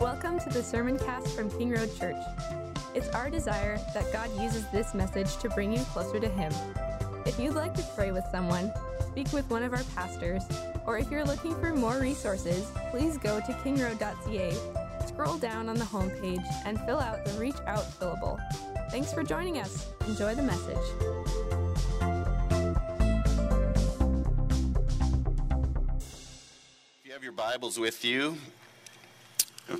Welcome to the Sermon Cast from King Road Church. It's our desire that God uses this message to bring you closer to Him. If you'd like to pray with someone, speak with one of our pastors, or if you're looking for more resources, please go to kingroad.ca, scroll down on the homepage, and fill out the Reach Out fillable. Thanks for joining us. Enjoy the message. Bibles with you,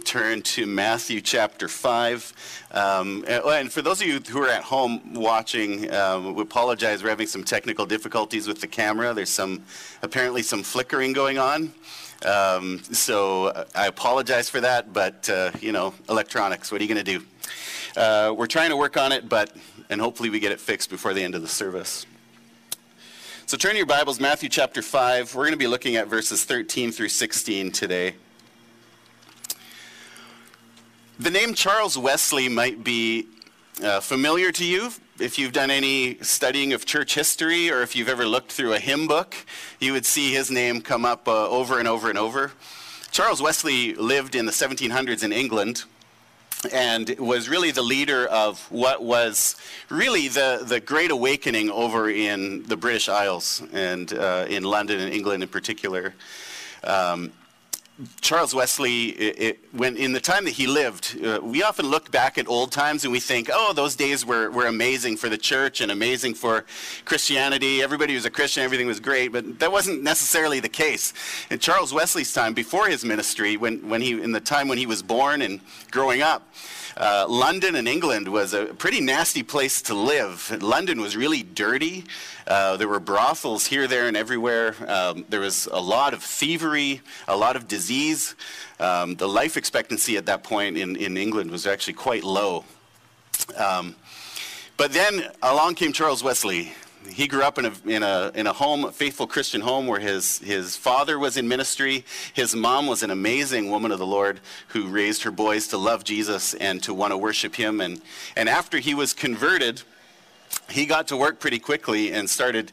turn to Matthew chapter 5. Um, and for those of you who are at home watching, um, we apologize. We're having some technical difficulties with the camera. There's some, apparently, some flickering going on. Um, so I apologize for that, but, uh, you know, electronics, what are you going to do? Uh, we're trying to work on it, but, and hopefully we get it fixed before the end of the service. So turn your Bibles, Matthew chapter 5. We're going to be looking at verses 13 through 16 today. The name Charles Wesley might be uh, familiar to you if you've done any studying of church history or if you've ever looked through a hymn book, you would see his name come up uh, over and over and over. Charles Wesley lived in the 1700s in England and was really the leader of what was really the, the Great Awakening over in the British Isles and uh, in London and England in particular. Um, Charles Wesley, it, it, when in the time that he lived, uh, we often look back at old times and we think, oh, those days were, were amazing for the church and amazing for Christianity. Everybody was a Christian, everything was great, but that wasn't necessarily the case. In Charles Wesley's time, before his ministry, when, when he, in the time when he was born and growing up, uh, London in England was a pretty nasty place to live. London was really dirty. Uh, there were brothels here, there, and everywhere. Um, there was a lot of thievery, a lot of disease. Um, the life expectancy at that point in, in England was actually quite low. Um, but then along came Charles Wesley, he grew up in a, in a, in a home, a faithful Christian home, where his, his father was in ministry. His mom was an amazing woman of the Lord who raised her boys to love Jesus and to want to worship him. And, and after he was converted, he got to work pretty quickly and started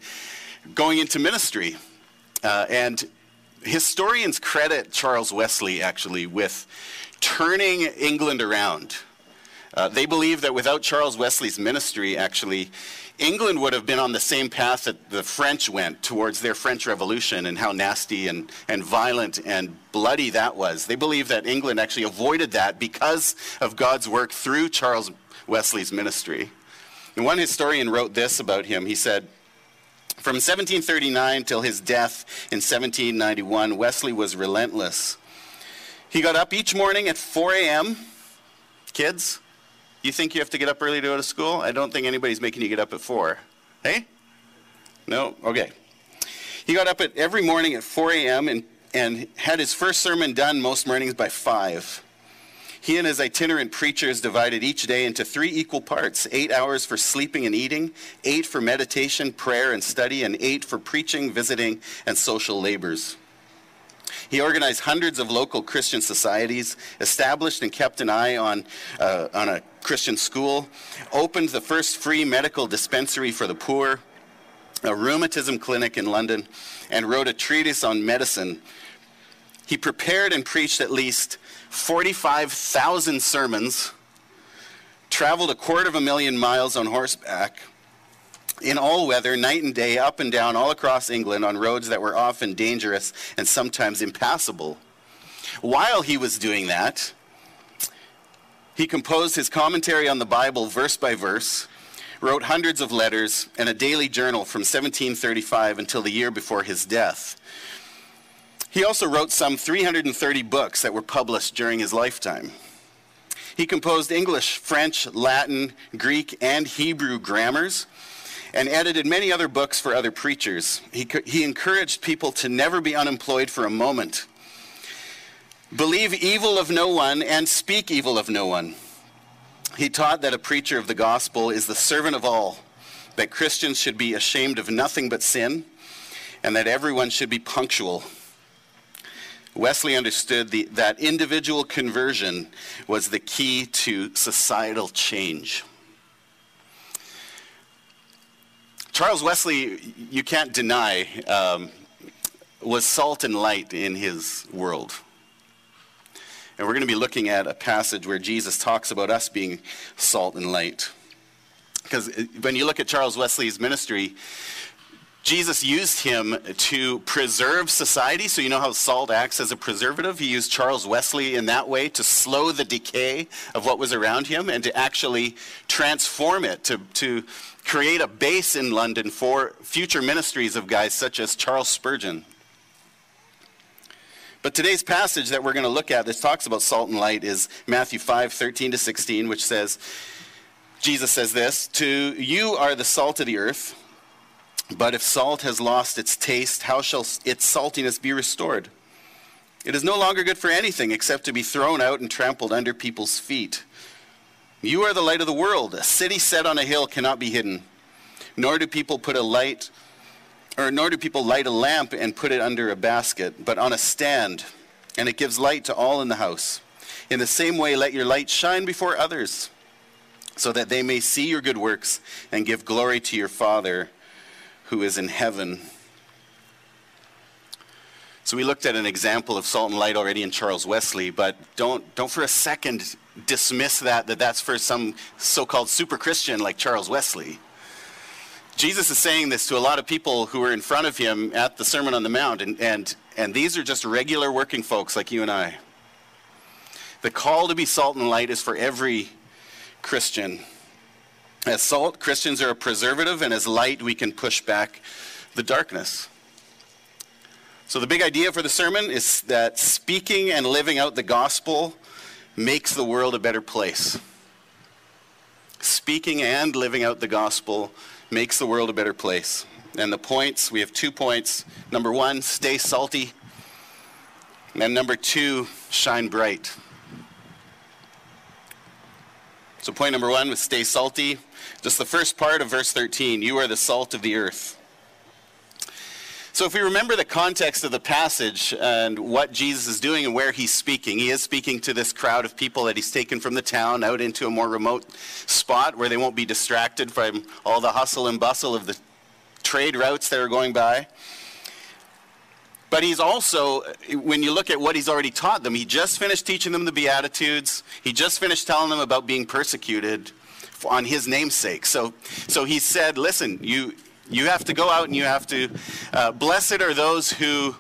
going into ministry. Uh, and historians credit Charles Wesley actually with turning England around. Uh, they believe that without Charles Wesley's ministry, actually, England would have been on the same path that the French went towards their French Revolution and how nasty and, and violent and bloody that was. They believe that England actually avoided that because of God's work through Charles Wesley's ministry. And one historian wrote this about him. He said, From 1739 till his death in 1791, Wesley was relentless. He got up each morning at 4 a.m. Kids, you think you have to get up early to go to school? I don't think anybody's making you get up at 4. Hey? No? Okay. He got up at every morning at 4 a.m. And, and had his first sermon done most mornings by 5. He and his itinerant preachers divided each day into three equal parts eight hours for sleeping and eating, eight for meditation, prayer, and study, and eight for preaching, visiting, and social labors. He organized hundreds of local Christian societies, established and kept an eye on, uh, on a Christian school, opened the first free medical dispensary for the poor, a rheumatism clinic in London, and wrote a treatise on medicine. He prepared and preached at least 45,000 sermons, traveled a quarter of a million miles on horseback, in all weather, night and day, up and down, all across England on roads that were often dangerous and sometimes impassable. While he was doing that, he composed his commentary on the Bible verse by verse, wrote hundreds of letters, and a daily journal from 1735 until the year before his death. He also wrote some 330 books that were published during his lifetime. He composed English, French, Latin, Greek, and Hebrew grammars and edited many other books for other preachers. He, he encouraged people to never be unemployed for a moment. Believe evil of no one and speak evil of no one. He taught that a preacher of the gospel is the servant of all, that Christians should be ashamed of nothing but sin, and that everyone should be punctual. Wesley understood the, that individual conversion was the key to societal change. Charles Wesley, you can't deny, um, was salt and light in his world. And we're going to be looking at a passage where Jesus talks about us being salt and light. Because when you look at Charles Wesley's ministry, Jesus used him to preserve society. So, you know how salt acts as a preservative? He used Charles Wesley in that way to slow the decay of what was around him and to actually transform it, to, to create a base in London for future ministries of guys such as Charles Spurgeon. But today's passage that we're going to look at, this talks about salt and light, is Matthew 5 13 to 16, which says, Jesus says this To you are the salt of the earth. But if salt has lost its taste, how shall its saltiness be restored? It is no longer good for anything except to be thrown out and trampled under people's feet. You are the light of the world. A city set on a hill cannot be hidden. Nor do people put a light or nor do people light a lamp and put it under a basket, but on a stand, and it gives light to all in the house. In the same way let your light shine before others, so that they may see your good works and give glory to your Father who is in heaven. So we looked at an example of salt and light already in Charles Wesley, but don't, don't for a second dismiss that, that that's for some so-called super Christian like Charles Wesley. Jesus is saying this to a lot of people who were in front of him at the Sermon on the Mount, and, and, and these are just regular working folks like you and I. The call to be salt and light is for every Christian. As salt, Christians are a preservative, and as light, we can push back the darkness. So, the big idea for the sermon is that speaking and living out the gospel makes the world a better place. Speaking and living out the gospel makes the world a better place. And the points, we have two points. Number one, stay salty. And number two, shine bright. So, point number one was stay salty. Just the first part of verse 13 you are the salt of the earth. So, if we remember the context of the passage and what Jesus is doing and where he's speaking, he is speaking to this crowd of people that he's taken from the town out into a more remote spot where they won't be distracted from all the hustle and bustle of the trade routes that are going by. But he's also, when you look at what he's already taught them, he just finished teaching them the Beatitudes. He just finished telling them about being persecuted on his namesake. So, so he said, listen, you, you have to go out and you have to, uh, blessed are those who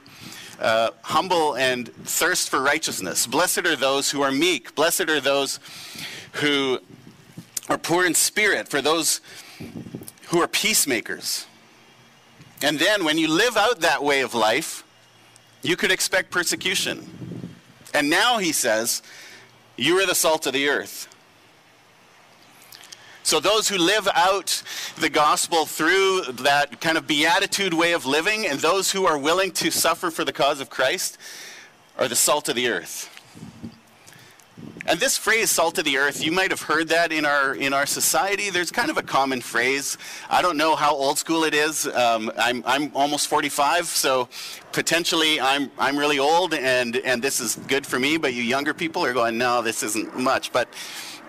uh, humble and thirst for righteousness. Blessed are those who are meek. Blessed are those who are poor in spirit, for those who are peacemakers. And then when you live out that way of life, you could expect persecution. And now he says, You are the salt of the earth. So, those who live out the gospel through that kind of beatitude way of living, and those who are willing to suffer for the cause of Christ, are the salt of the earth. And this phrase, salt of the earth, you might have heard that in our, in our society. There's kind of a common phrase. I don't know how old school it is. Um, I'm, I'm almost 45, so potentially I'm, I'm really old and, and this is good for me, but you younger people are going, no, this isn't much. But,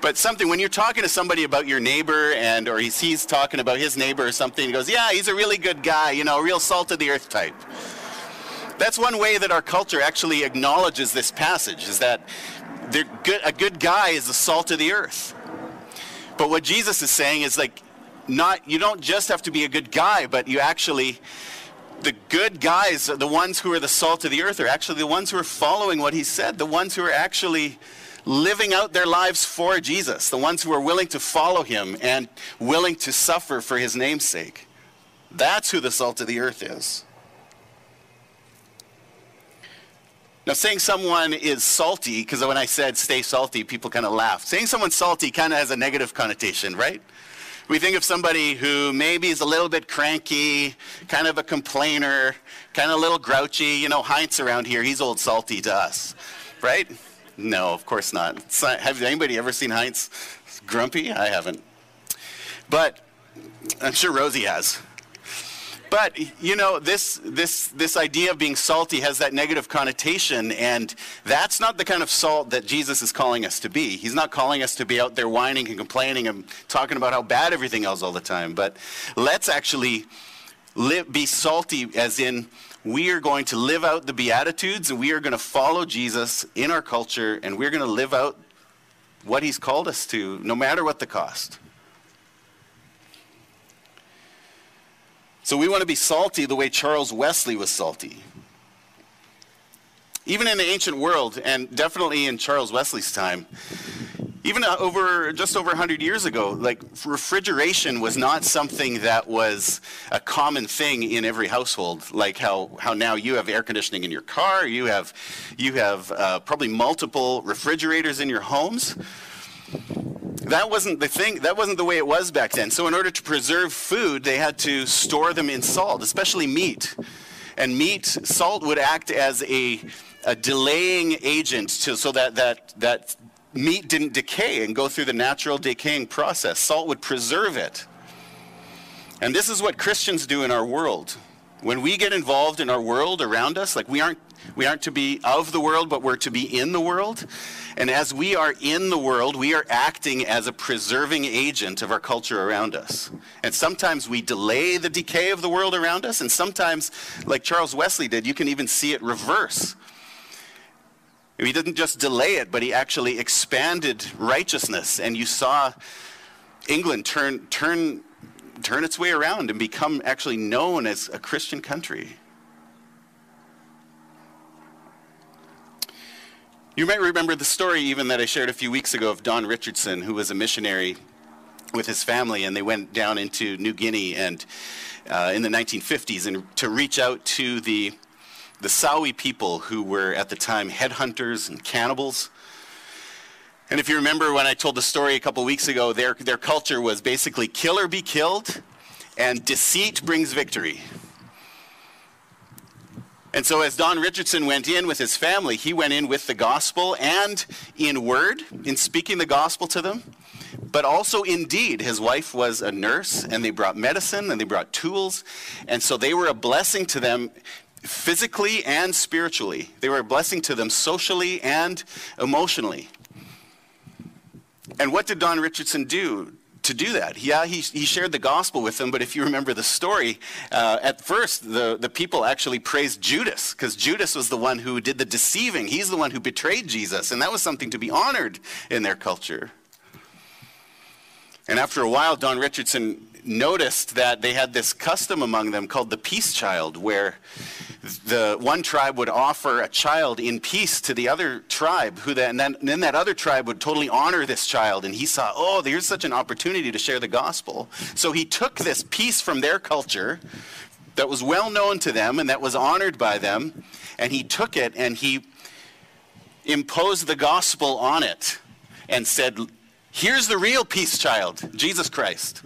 but something, when you're talking to somebody about your neighbor and, or he's, he's talking about his neighbor or something, he goes, yeah, he's a really good guy, you know, a real salt of the earth type. That's one way that our culture actually acknowledges this passage, is that good, a good guy is the salt of the earth. But what Jesus is saying is like, not you don't just have to be a good guy, but you actually the good guys, the ones who are the salt of the earth, are actually the ones who are following what he said, the ones who are actually living out their lives for Jesus, the ones who are willing to follow him and willing to suffer for his name's sake. That's who the salt of the earth is. Now, saying someone is salty, because when I said stay salty, people kind of laughed. Saying someone's salty kind of has a negative connotation, right? We think of somebody who maybe is a little bit cranky, kind of a complainer, kind of a little grouchy. You know, Heinz around here, he's old salty to us, right? No, of course not. Have anybody ever seen Heinz grumpy? I haven't. But I'm sure Rosie has. But you know, this this this idea of being salty has that negative connotation, and that's not the kind of salt that Jesus is calling us to be. He's not calling us to be out there whining and complaining and talking about how bad everything else all the time. But let's actually live, be salty, as in we are going to live out the Beatitudes and we are going to follow Jesus in our culture and we're going to live out what he's called us to, no matter what the cost. So we want to be salty the way Charles Wesley was salty. Even in the ancient world, and definitely in Charles Wesley's time, even uh, over just over 100 years ago like refrigeration was not something that was a common thing in every household. Like how, how now you have air conditioning in your car you have you have uh, probably multiple refrigerators in your homes. That wasn't the thing that wasn't the way it was back then. So in order to preserve food they had to store them in salt especially meat. And meat salt would act as a, a delaying agent to, so that, that, that meat didn't decay and go through the natural decaying process. Salt would preserve it. And this is what Christians do in our world. When we get involved in our world around us, like we aren't we aren't to be of the world, but we're to be in the world. And as we are in the world, we are acting as a preserving agent of our culture around us. And sometimes we delay the decay of the world around us, and sometimes, like Charles Wesley did, you can even see it reverse. He didn't just delay it, but he actually expanded righteousness. And you saw England turn, turn, turn its way around and become actually known as a Christian country. You might remember the story even that I shared a few weeks ago of Don Richardson, who was a missionary with his family, and they went down into New Guinea and uh, in the 1950s and to reach out to the the Sawi people who were at the time headhunters and cannibals. And if you remember when I told the story a couple weeks ago, their, their culture was basically kill or be killed, and deceit brings victory. And so, as Don Richardson went in with his family, he went in with the gospel and in word, in speaking the gospel to them, but also in deed. His wife was a nurse, and they brought medicine and they brought tools. And so, they were a blessing to them physically and spiritually. They were a blessing to them socially and emotionally. And what did Don Richardson do to do that? Yeah, he, he shared the gospel with them, but if you remember the story, uh, at first the, the people actually praised Judas because Judas was the one who did the deceiving. He's the one who betrayed Jesus, and that was something to be honored in their culture. And after a while, Don Richardson noticed that they had this custom among them called the peace child, where the one tribe would offer a child in peace to the other tribe, who then, and then, that other tribe would totally honor this child. And he saw, oh, there's such an opportunity to share the gospel. So he took this peace from their culture that was well known to them and that was honored by them, and he took it and he imposed the gospel on it and said, here's the real peace child, Jesus Christ.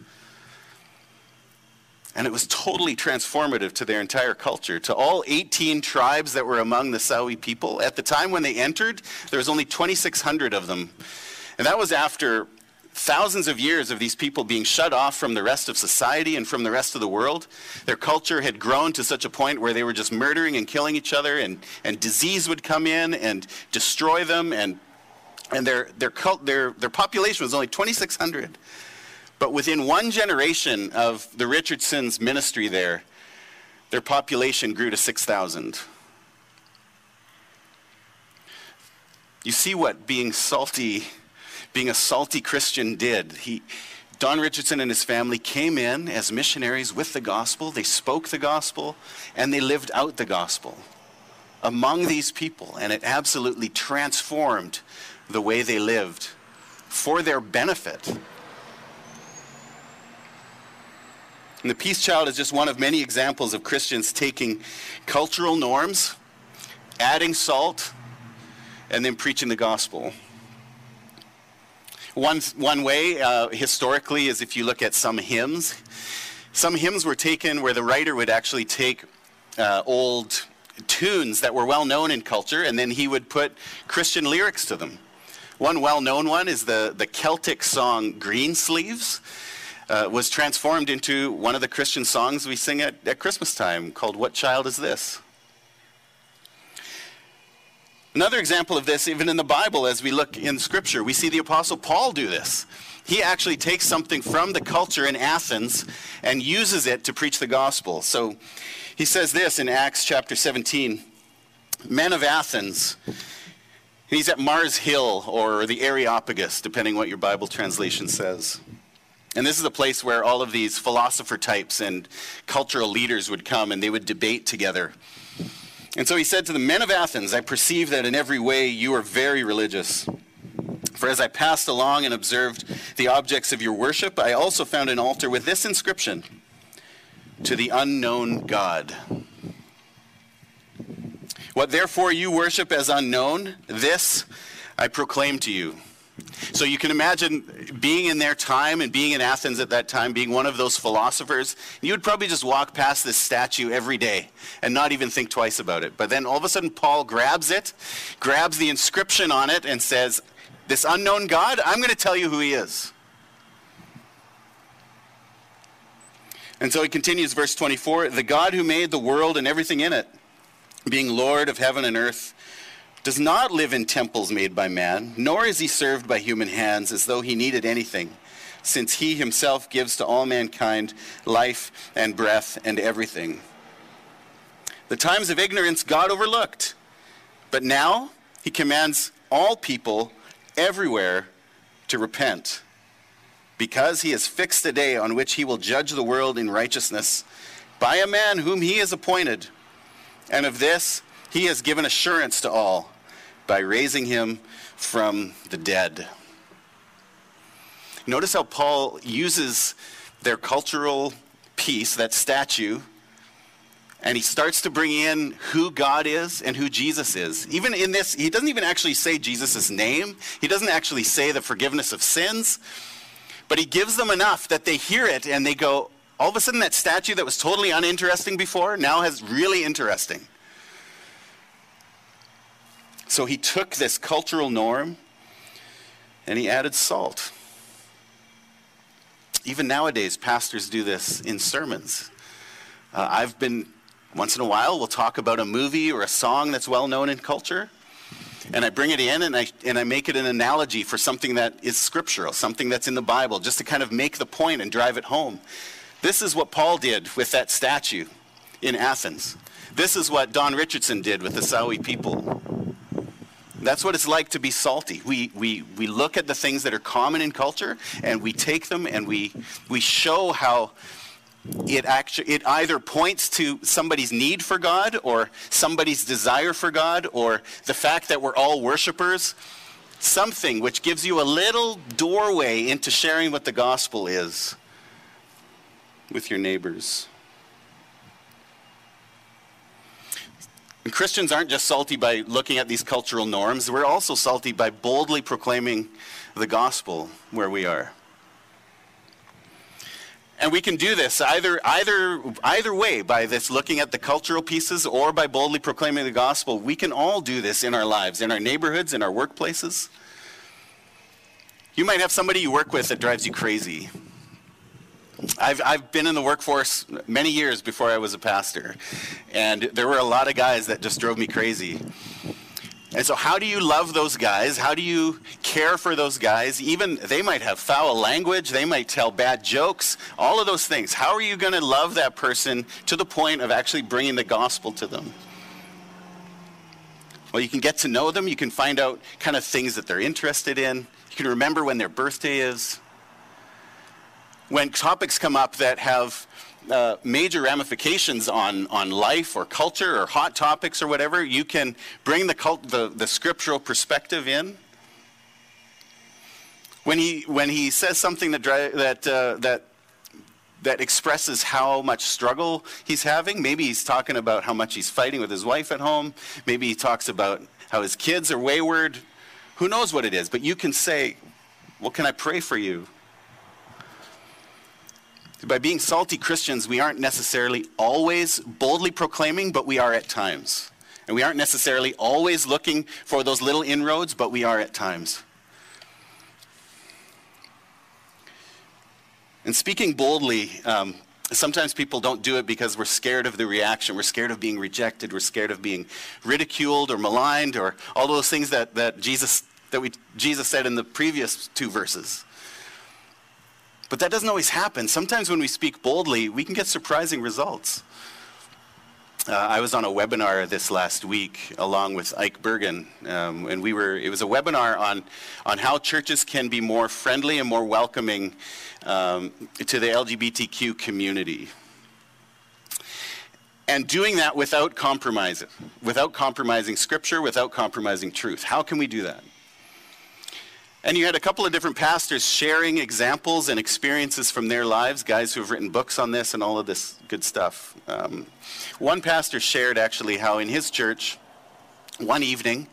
And it was totally transformative to their entire culture, to all 18 tribes that were among the Sawi people. At the time when they entered, there was only 2,600 of them. And that was after thousands of years of these people being shut off from the rest of society and from the rest of the world. Their culture had grown to such a point where they were just murdering and killing each other, and, and disease would come in and destroy them, and, and their, their, cult, their, their population was only 2,600. But within one generation of the Richardsons' ministry there, their population grew to 6,000. You see what being salty, being a salty Christian did. He, Don Richardson and his family came in as missionaries with the gospel. They spoke the gospel and they lived out the gospel among these people. And it absolutely transformed the way they lived for their benefit. And the Peace Child is just one of many examples of Christians taking cultural norms, adding salt, and then preaching the gospel. One, one way, uh, historically, is if you look at some hymns. Some hymns were taken where the writer would actually take uh, old tunes that were well known in culture, and then he would put Christian lyrics to them. One well known one is the, the Celtic song Greensleeves uh, was transformed into one of the Christian songs we sing at, at Christmas time called What Child Is This? Another example of this, even in the Bible, as we look in Scripture, we see the Apostle Paul do this. he actually takes something from the culture in Athens and uses it to preach the gospel. So he says this in Acts chapter 17 Men of Athens, he's at Mars Hill or the Areopagus, depending what your Bible translation says. And this is a place where all of these philosopher types and cultural leaders would come and they would debate together. And so he said to the men of Athens, I perceive that in every way you are very religious. For as I passed along and observed the objects of your worship, I also found an altar with this inscription To the unknown God. What therefore you worship as unknown, this I proclaim to you. So you can imagine being in their time and being in Athens at that time, being one of those philosophers, you would probably just walk past this statue every day and not even think twice about it. But then all of a sudden, Paul grabs it, grabs the inscription on it, and says, This unknown God, I'm going to tell you who he is. And so he continues, verse 24 The God who made the world and everything in it, being Lord of heaven and earth, does not live in temples made by man, nor is he served by human hands as though he needed anything, since he himself gives to all mankind life and breath and everything. The times of ignorance God overlooked, but now he commands all people everywhere to repent, because he has fixed a day on which he will judge the world in righteousness by a man whom he has appointed. And of this he has given assurance to all by raising him from the dead. Notice how Paul uses their cultural piece, that statue, and he starts to bring in who God is and who Jesus is. Even in this, he doesn't even actually say Jesus' name, he doesn't actually say the forgiveness of sins, but he gives them enough that they hear it and they go, all of a sudden, that statue that was totally uninteresting before now has really interesting. So he took this cultural norm and he added salt. Even nowadays, pastors do this in sermons. Uh, I've been, once in a while, we'll talk about a movie or a song that's well known in culture. And I bring it in and I, and I make it an analogy for something that is scriptural, something that's in the Bible, just to kind of make the point and drive it home. This is what Paul did with that statue in Athens. This is what Don Richardson did with the Sawi people. That's what it's like to be salty. We, we, we look at the things that are common in culture and we take them and we, we show how it actually it either points to somebody's need for God or somebody's desire for God or the fact that we're all worshipers something which gives you a little doorway into sharing what the gospel is with your neighbors And Christians aren't just salty by looking at these cultural norms, we're also salty by boldly proclaiming the gospel where we are. And we can do this either, either, either way, by this looking at the cultural pieces or by boldly proclaiming the gospel. We can all do this in our lives, in our neighborhoods, in our workplaces. You might have somebody you work with that drives you crazy. I've, I've been in the workforce many years before I was a pastor, and there were a lot of guys that just drove me crazy. And so, how do you love those guys? How do you care for those guys? Even they might have foul language, they might tell bad jokes, all of those things. How are you going to love that person to the point of actually bringing the gospel to them? Well, you can get to know them, you can find out kind of things that they're interested in, you can remember when their birthday is when topics come up that have uh, major ramifications on, on life or culture or hot topics or whatever, you can bring the, cult, the, the scriptural perspective in. When he, when he says something that, that, uh, that, that expresses how much struggle he's having, maybe he's talking about how much he's fighting with his wife at home, maybe he talks about how his kids are wayward, who knows what it is, but you can say, Well, can I pray for you? By being salty Christians, we aren't necessarily always boldly proclaiming, but we are at times. And we aren't necessarily always looking for those little inroads, but we are at times. And speaking boldly, um, sometimes people don't do it because we're scared of the reaction. We're scared of being rejected. We're scared of being ridiculed or maligned or all those things that, that, Jesus, that we, Jesus said in the previous two verses. But that doesn't always happen. Sometimes when we speak boldly, we can get surprising results. Uh, I was on a webinar this last week along with Ike Bergen, um, and we were. It was a webinar on on how churches can be more friendly and more welcoming um, to the LGBTQ community, and doing that without compromising, without compromising Scripture, without compromising truth. How can we do that? And you had a couple of different pastors sharing examples and experiences from their lives, guys who have written books on this and all of this good stuff. Um, one pastor shared actually how in his church, one evening,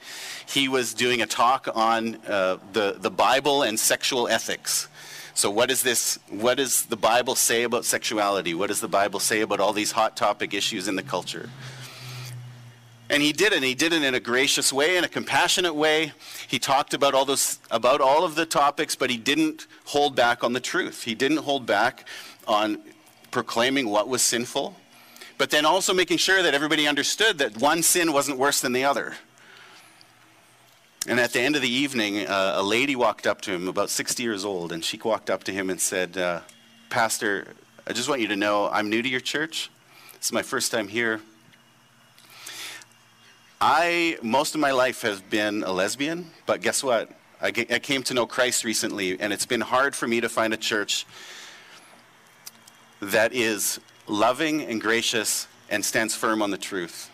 he was doing a talk on uh, the, the Bible and sexual ethics. So what is this? What does the Bible say about sexuality? What does the Bible say about all these hot topic issues in the culture? And he did it. And he did it in a gracious way, in a compassionate way. He talked about all those, about all of the topics, but he didn't hold back on the truth. He didn't hold back on proclaiming what was sinful, but then also making sure that everybody understood that one sin wasn't worse than the other. And at the end of the evening, uh, a lady walked up to him, about 60 years old, and she walked up to him and said, uh, Pastor, I just want you to know I'm new to your church. This is my first time here. I, most of my life, have been a lesbian, but guess what? I, I came to know Christ recently, and it's been hard for me to find a church that is loving and gracious and stands firm on the truth.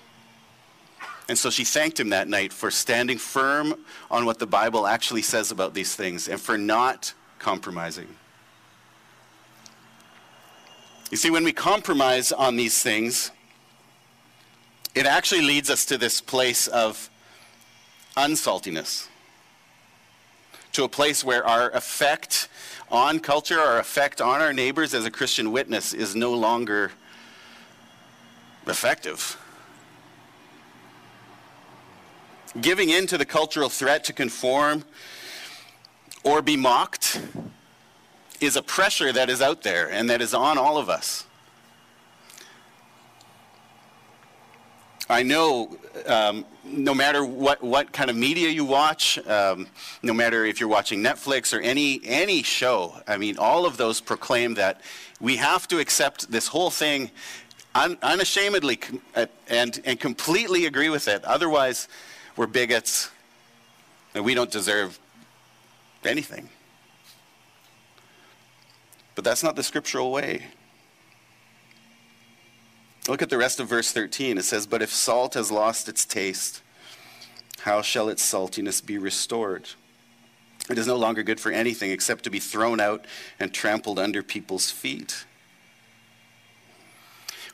And so she thanked him that night for standing firm on what the Bible actually says about these things and for not compromising. You see, when we compromise on these things, it actually leads us to this place of unsaltiness, to a place where our effect on culture, our effect on our neighbors as a Christian witness is no longer effective. Giving in to the cultural threat to conform or be mocked is a pressure that is out there and that is on all of us. I know um, no matter what, what kind of media you watch, um, no matter if you're watching Netflix or any, any show, I mean, all of those proclaim that we have to accept this whole thing un- unashamedly uh, and, and completely agree with it. Otherwise, we're bigots and we don't deserve anything. But that's not the scriptural way. Look at the rest of verse 13. It says, But if salt has lost its taste, how shall its saltiness be restored? It is no longer good for anything except to be thrown out and trampled under people's feet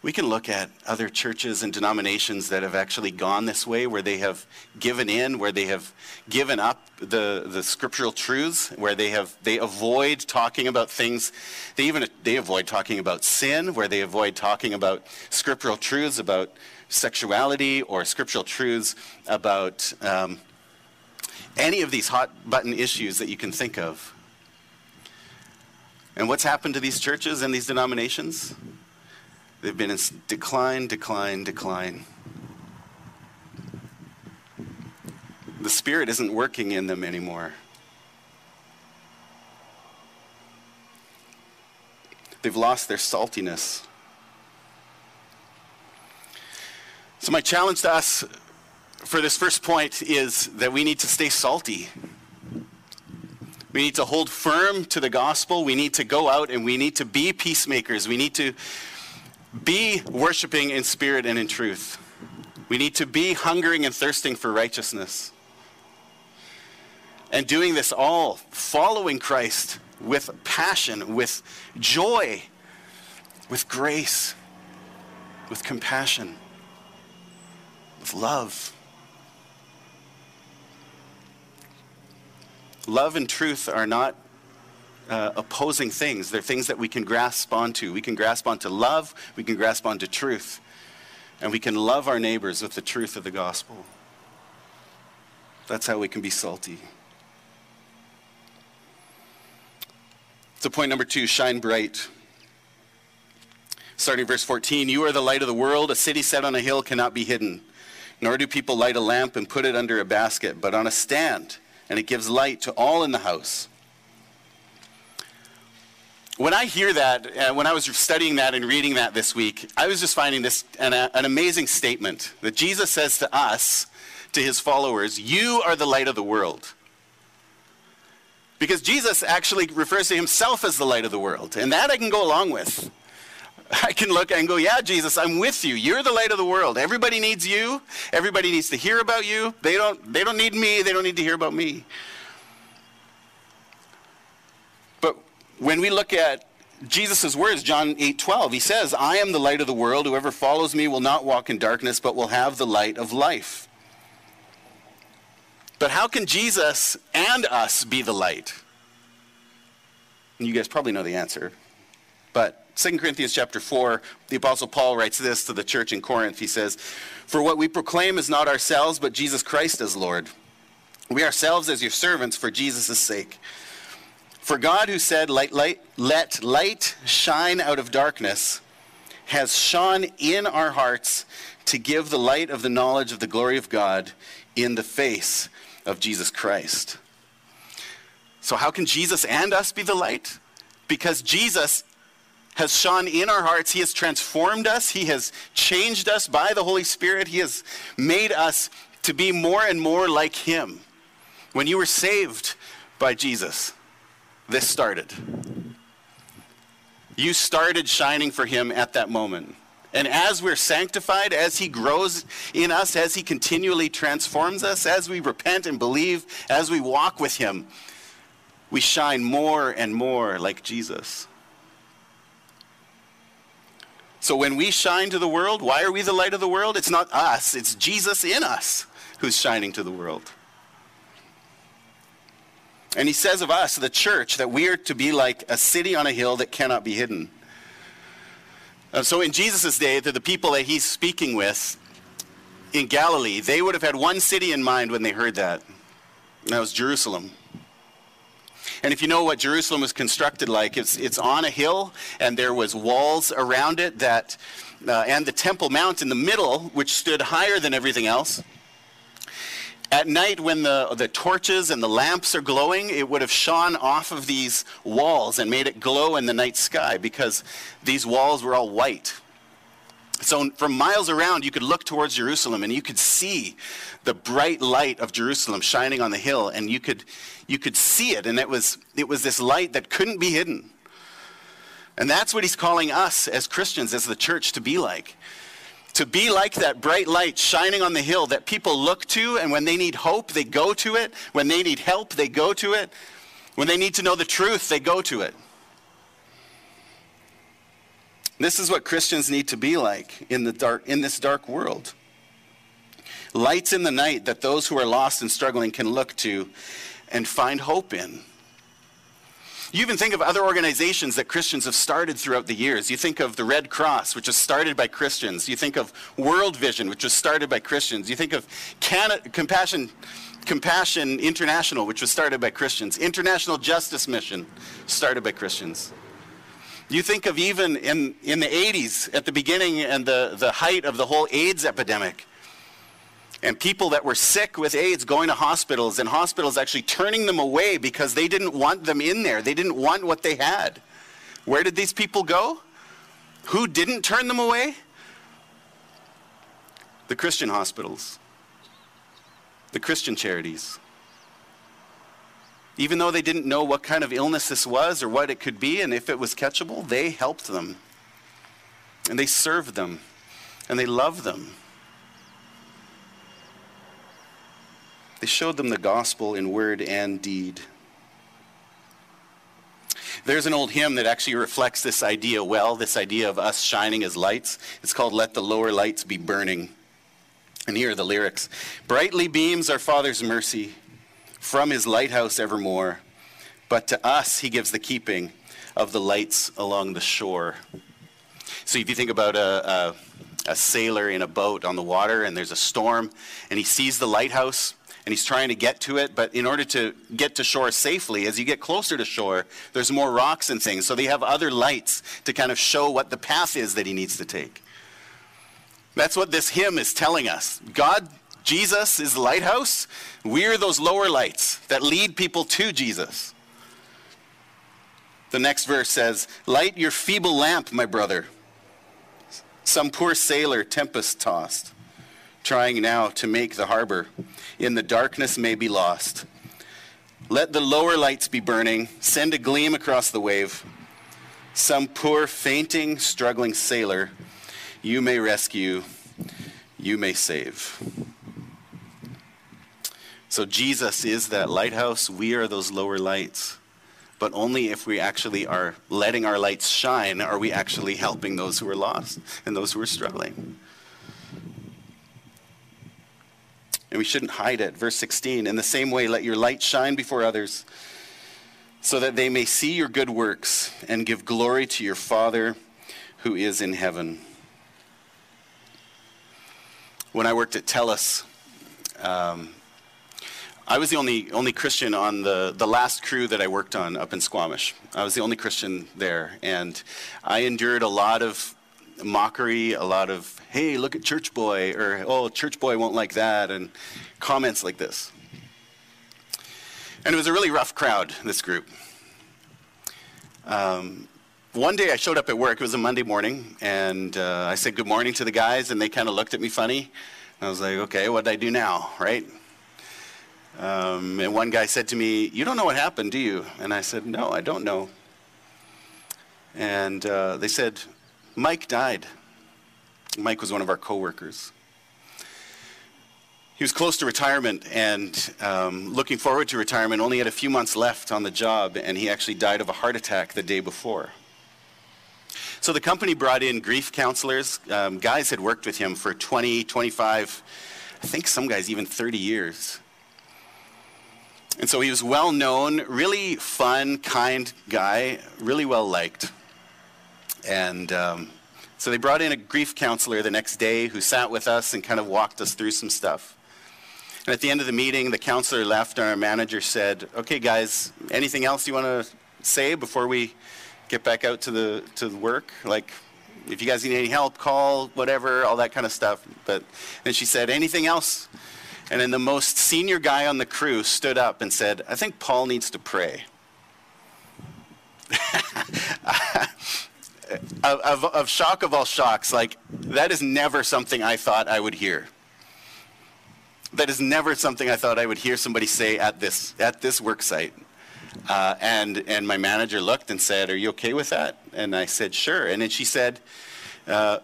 we can look at other churches and denominations that have actually gone this way, where they have given in, where they have given up the, the scriptural truths, where they have they avoid talking about things. They even they avoid talking about sin, where they avoid talking about scriptural truths about sexuality or scriptural truths about um, any of these hot button issues that you can think of. And what's happened to these churches and these denominations? They've been in decline, decline, decline. The Spirit isn't working in them anymore. They've lost their saltiness. So, my challenge to us for this first point is that we need to stay salty. We need to hold firm to the gospel. We need to go out and we need to be peacemakers. We need to be worshiping in spirit and in truth. We need to be hungering and thirsting for righteousness. And doing this all, following Christ with passion, with joy, with grace, with compassion, with love. Love and truth are not uh, opposing things. They're things that we can grasp onto. We can grasp onto love, we can grasp onto truth, and we can love our neighbors with the truth of the gospel. That's how we can be salty. So, point number two shine bright. Starting verse 14 You are the light of the world. A city set on a hill cannot be hidden. Nor do people light a lamp and put it under a basket, but on a stand, and it gives light to all in the house. When I hear that, uh, when I was studying that and reading that this week, I was just finding this an, uh, an amazing statement that Jesus says to us, to his followers, You are the light of the world. Because Jesus actually refers to himself as the light of the world, and that I can go along with. I can look and go, Yeah, Jesus, I'm with you. You're the light of the world. Everybody needs you. Everybody needs to hear about you. They don't, they don't need me. They don't need to hear about me. When we look at Jesus' words, John 8 12, he says, I am the light of the world. Whoever follows me will not walk in darkness, but will have the light of life. But how can Jesus and us be the light? And you guys probably know the answer. But 2 Corinthians chapter 4, the Apostle Paul writes this to the church in Corinth. He says, For what we proclaim is not ourselves, but Jesus Christ as Lord. We ourselves as your servants for Jesus' sake. For God, who said, light, light, Let light shine out of darkness, has shone in our hearts to give the light of the knowledge of the glory of God in the face of Jesus Christ. So, how can Jesus and us be the light? Because Jesus has shone in our hearts. He has transformed us. He has changed us by the Holy Spirit. He has made us to be more and more like Him. When you were saved by Jesus, this started. You started shining for him at that moment. And as we're sanctified, as he grows in us, as he continually transforms us, as we repent and believe, as we walk with him, we shine more and more like Jesus. So when we shine to the world, why are we the light of the world? It's not us, it's Jesus in us who's shining to the world. And he says of us, the church, that we are to be like a city on a hill that cannot be hidden. Uh, so in Jesus' day, to the people that he's speaking with in Galilee, they would have had one city in mind when they heard that. And that was Jerusalem. And if you know what Jerusalem was constructed like, it's, it's on a hill, and there was walls around it that, uh, and the Temple Mount in the middle, which stood higher than everything else. At night, when the, the torches and the lamps are glowing, it would have shone off of these walls and made it glow in the night sky because these walls were all white. So, from miles around, you could look towards Jerusalem and you could see the bright light of Jerusalem shining on the hill, and you could, you could see it, and it was, it was this light that couldn't be hidden. And that's what he's calling us as Christians, as the church, to be like to be like that bright light shining on the hill that people look to, and when they need hope, they go to it. When they need help, they go to it. When they need to know the truth, they go to it. This is what Christians need to be like in, the dark, in this dark world. Lights in the night that those who are lost and struggling can look to and find hope in. You even think of other organizations that Christians have started throughout the years. You think of the Red Cross, which was started by Christians. You think of World Vision, which was started by Christians. You think of Canada, Compassion, Compassion International, which was started by Christians. International Justice Mission, started by Christians. You think of even in, in the 80s, at the beginning and the, the height of the whole AIDS epidemic and people that were sick with AIDS going to hospitals and hospitals actually turning them away because they didn't want them in there. They didn't want what they had. Where did these people go? Who didn't turn them away? The Christian hospitals, the Christian charities. Even though they didn't know what kind of illness this was or what it could be and if it was catchable, they helped them. And they served them. And they loved them. They showed them the gospel in word and deed. There's an old hymn that actually reflects this idea well, this idea of us shining as lights. It's called Let the Lower Lights Be Burning. And here are the lyrics Brightly beams our Father's mercy from his lighthouse evermore, but to us he gives the keeping of the lights along the shore. So if you think about a, a, a sailor in a boat on the water and there's a storm and he sees the lighthouse, and he's trying to get to it. But in order to get to shore safely, as you get closer to shore, there's more rocks and things. So they have other lights to kind of show what the path is that he needs to take. That's what this hymn is telling us. God, Jesus is the lighthouse. We're those lower lights that lead people to Jesus. The next verse says, Light your feeble lamp, my brother. Some poor sailor, tempest tossed, trying now to make the harbor, in the darkness may be lost. Let the lower lights be burning, send a gleam across the wave. Some poor, fainting, struggling sailor, you may rescue, you may save. So Jesus is that lighthouse. We are those lower lights. But only if we actually are letting our lights shine are we actually helping those who are lost and those who are struggling. And we shouldn't hide it. Verse 16 In the same way, let your light shine before others so that they may see your good works and give glory to your Father who is in heaven. When I worked at TELUS, um, I was the only, only Christian on the, the last crew that I worked on up in Squamish. I was the only Christian there. And I endured a lot of mockery, a lot of, hey, look at church boy, or, oh, church boy won't like that, and comments like this. And it was a really rough crowd, this group. Um, one day I showed up at work, it was a Monday morning, and uh, I said good morning to the guys, and they kind of looked at me funny. I was like, okay, what did I do now, right? Um, and one guy said to me, You don't know what happened, do you? And I said, No, I don't know. And uh, they said, Mike died. Mike was one of our coworkers. He was close to retirement and um, looking forward to retirement, only had a few months left on the job, and he actually died of a heart attack the day before. So the company brought in grief counselors. Um, guys had worked with him for 20, 25, I think some guys even 30 years. And so he was well known, really fun, kind guy, really well liked. And um, so they brought in a grief counselor the next day who sat with us and kind of walked us through some stuff. And at the end of the meeting, the counselor left, and our manager said, Okay, guys, anything else you want to say before we get back out to the, to the work? Like, if you guys need any help, call, whatever, all that kind of stuff. But then she said, Anything else? And then the most senior guy on the crew stood up and said, I think Paul needs to pray. of, of, shock of all shocks, like, that is never something I thought I would hear. That is never something I thought I would hear somebody say at this, at this work site. Uh, and, and my manager looked and said, Are you okay with that? And I said, Sure. And then she said, uh,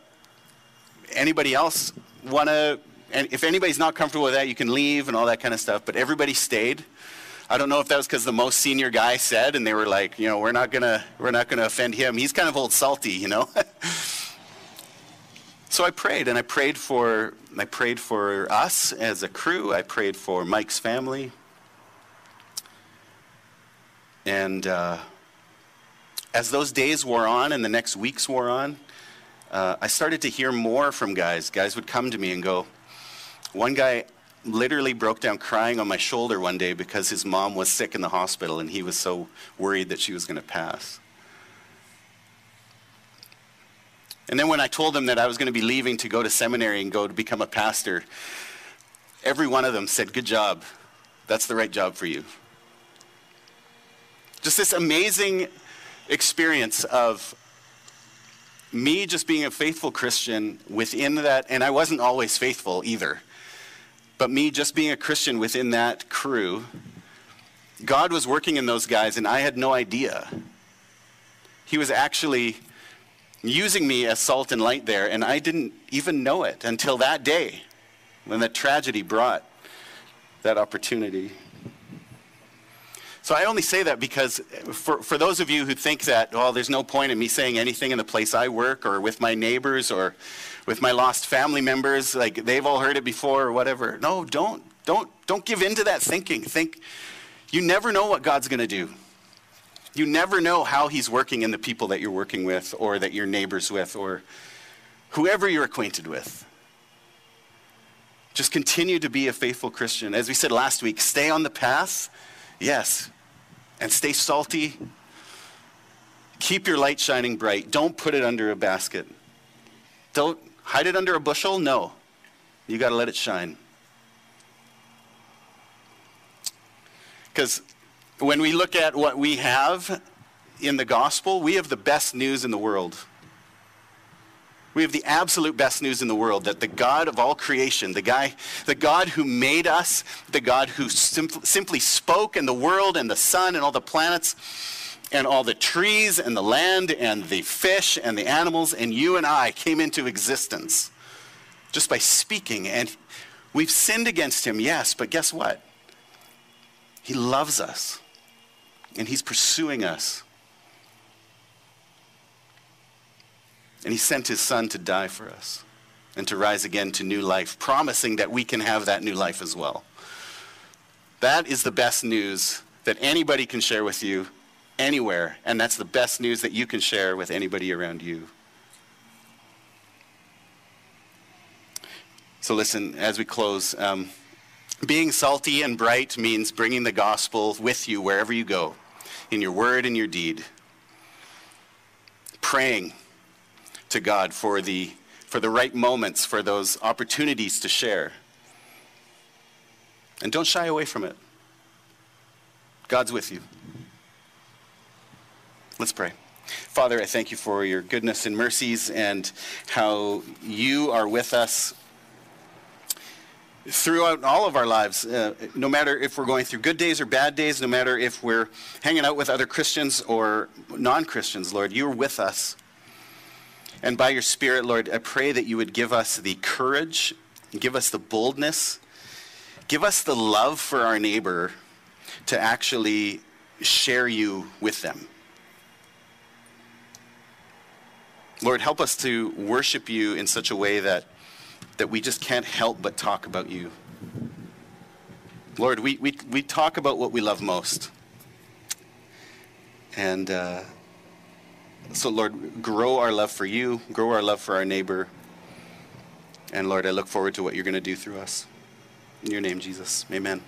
Anybody else want to and if anybody's not comfortable with that, you can leave and all that kind of stuff. But everybody stayed. I don't know if that was because the most senior guy said, and they were like, you know, we're not gonna, we're not gonna offend him. He's kind of old salty, you know. so I prayed, and I prayed for, I prayed for us as a crew. I prayed for Mike's family, and uh, as those days wore on and the next weeks wore on, uh, I started to hear more from guys. Guys would come to me and go, one guy literally broke down crying on my shoulder one day because his mom was sick in the hospital and he was so worried that she was going to pass. And then when I told them that I was going to be leaving to go to seminary and go to become a pastor, every one of them said, Good job. That's the right job for you. Just this amazing experience of me just being a faithful Christian within that, and I wasn't always faithful either. But me just being a Christian within that crew, God was working in those guys, and I had no idea. He was actually using me as salt and light there, and I didn't even know it until that day when that tragedy brought that opportunity. So I only say that because for, for those of you who think that, oh, there's no point in me saying anything in the place I work or with my neighbors or with my lost family members, like they've all heard it before or whatever. No, don't, don't, don't give in to that thinking. Think, you never know what God's going to do. You never know how He's working in the people that you're working with or that you're neighbors with or whoever you're acquainted with. Just continue to be a faithful Christian. As we said last week, stay on the path, yes, and stay salty. Keep your light shining bright. Don't put it under a basket. Don't Hide it under a bushel? No. You got to let it shine. Because when we look at what we have, in the gospel, we have the best news in the world. We have the absolute best news in the world that the God of all creation, the guy, the God who made us, the God who simpl- simply spoke and the world and the sun and all the planets and all the trees and the land and the fish and the animals and you and I came into existence just by speaking. And we've sinned against him, yes, but guess what? He loves us and he's pursuing us. And he sent his son to die for us and to rise again to new life, promising that we can have that new life as well. That is the best news that anybody can share with you anywhere, and that's the best news that you can share with anybody around you. So, listen, as we close, um, being salty and bright means bringing the gospel with you wherever you go, in your word and your deed. Praying to God for the, for the right moments, for those opportunities to share. And don't shy away from it. God's with you. Let's pray. Father, I thank you for your goodness and mercies and how you are with us throughout all of our lives, uh, no matter if we're going through good days or bad days, no matter if we're hanging out with other Christians or non Christians, Lord, you're with us. And by your Spirit, Lord, I pray that you would give us the courage, give us the boldness, give us the love for our neighbor to actually share you with them. Lord, help us to worship you in such a way that that we just can't help but talk about you. Lord, we, we, we talk about what we love most. And uh, so, Lord, grow our love for you, grow our love for our neighbor. And Lord, I look forward to what you're going to do through us. In your name, Jesus. Amen.